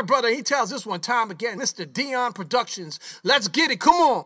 my brother, he tells this one time again, Mr. Dion Productions. Let's get it. Come on.